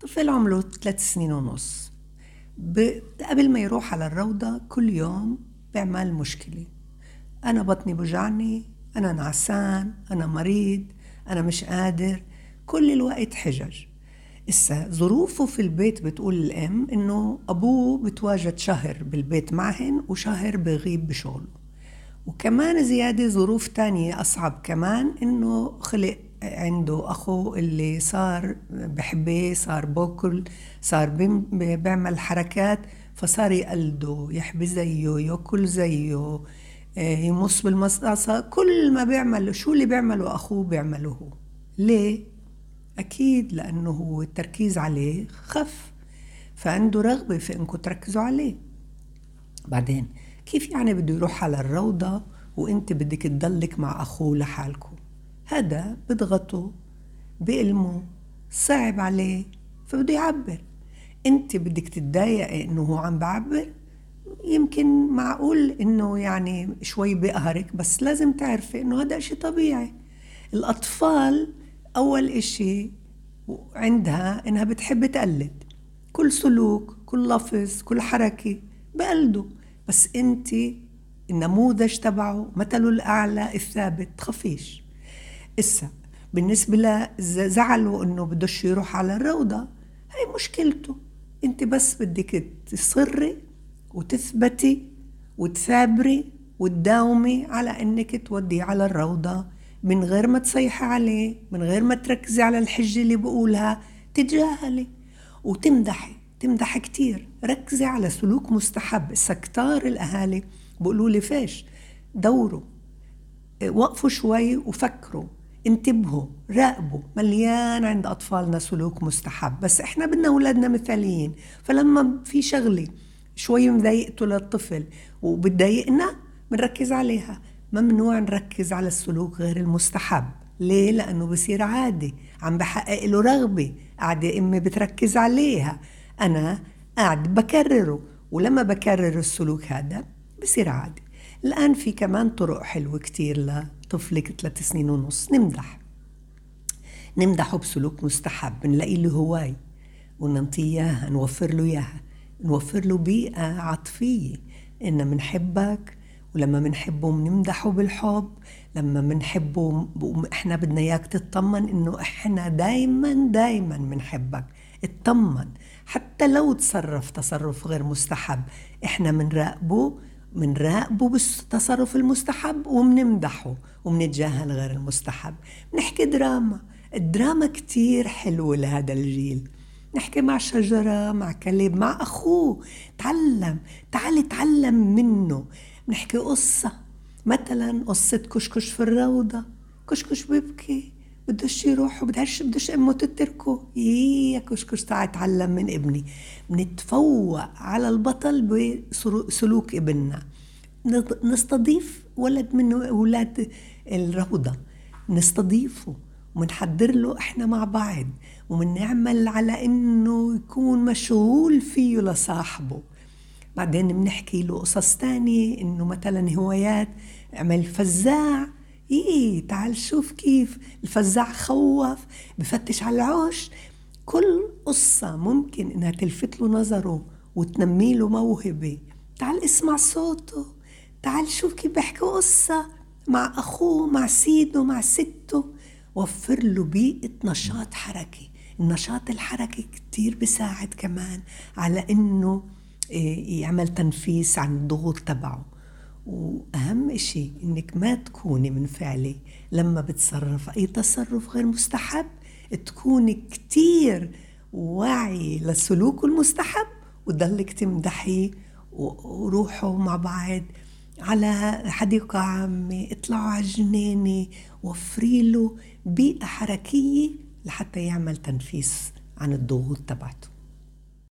طفل عمره ثلاث سنين ونص. قبل ما يروح على الروضة كل يوم بيعمل مشكلة. أنا بطني بوجعني أنا نعسان أنا مريض أنا مش قادر. كل الوقت حجج. إسا ظروفه في البيت بتقول الأم إنه أبوه بتواجد شهر بالبيت معهن وشهر بغيب بشغله. وكمان زيادة ظروف تانية أصعب كمان إنه خلق عنده أخو اللي صار بحبه صار بوكل صار بيعمل حركات فصار يقلده يحبي زيه ياكل زيه آه، يمص بالمصاصة. كل ما بيعمل شو اللي بيعمله أخوه؟ بيعمله هو. ليه؟ أكيد لأنه هو التركيز عليه خف فعنده رغبة في أنكم تركزوا عليه. بعدين كيف يعني بده يروح على الروضة وإنت بدك تضلك مع أخوه لحالكم هذا بضغطه بألمه صعب عليه فبده يعبر. أنت بدك تتضايقي إنه هو عم بعبر يمكن معقول إنه يعني شوي بقهرك بس لازم تعرفي إنه هذا إشي طبيعي. الأطفال أول إشي عندها إنها بتحب تقلد. كل سلوك كل لفظ كل حركة بقلده. بس أنت النموذج تبعه مثله الأعلى الثابت تخافيش إسا. بالنسبة لزعله إنه بدوش يروح على الروضة. هي مشكلته. أنت بس بدك تصري وتثبتي وتثابري وتداومي على إنك توديه على الروضة. من غير ما تصيحي عليه من غير ما تركزي على الحجة اللي بقولها تتجاهلي. وتمدحي تمدحي كتير. ركزي على سلوك مستحب. سكتار الأهالي بقولوا لي فيش دوروا وقفوا شوي وفكروا. انتبهوا راقبوا. مليان عند أطفالنا سلوك مستحب. بس إحنا بدنا أولادنا مثاليين. فلما في شغلة شوي مضايقته للطفل وبتضايقنا بنركز عليها. ممنوع نركز على السلوك غير المستحب. ليه؟ لأنه بصير عادي. عم بحقق له رغبة. قاعدة أمي بتركز عليها. أنا قاعد بكرره. ولما بكرر السلوك هذا بصير عادي. الآن في كمان طرق حلوة كتير لطفلك ثلاث سنين ونص. نمدح. نمدحه بسلوك مستحب. نلاقي له هواي. وننطيه إياها. نوفر له إياها. نوفر له بيئة عاطفية. إن منحبك. ولما منحبه منمدحه بالحب. لما منحبه إحنا بدنا إياك تطمن إنه إحنا دايما دايما منحبك. اطمن حتى لو تصرف تصرف غير مستحب إحنا منراقبه منراقبه بالتصرف المستحب ومنمدحه ومنتجاهل غير المستحب. نحكي دراما. الدراما كتير حلوة لهذا الجيل. نحكي مع شجرة مع كلب مع أخوه تعلم. تعال تعلم منه. نحكي قصة. مثلا قصة كشكش في الروضة. كشكش بيبكي. بدوش يروح وبدهش بدوش أمه تتركه. يا كشكش تعال تعلم من ابني. بنتفوق على البطل بسلوك ابننا. نستضيف ولد من أولاد الروضة. نستضيفه ومنحضر له إحنا مع بعض. ومنعمل على إنه يكون مشغول فيه لصاحبه. بعدين بنحكي له قصص تانية إنه مثلا هوايات عمل فزاع. إيه تعال شوف كيف الفزاع خوف بفتش على العوش. كل قصة ممكن إنها تلفت له نظره وتنمي له موهبة. تعال اسمع صوته تعال شوف كيف بحكي قصة مع أخوه مع سيده مع سته. وفر له بيئة نشاط حركي النشاط الحركي كتير بساعد كمان على إنه إيه، يعمل تنفيس عن الضغوط تبعه. وأهم إشي إنك ما تكوني منفعلة لما بتصرف. أي تصرف غير مستحب تكوني كتير واعي لسلوكه المستحب وتضلك تمدحيه وروحوا مع بعض. على حديقة عامة اطلعوا على الجنينة وفري له بيئة حركية لحتى يعمل تنفيس عن الضغوط تبعته.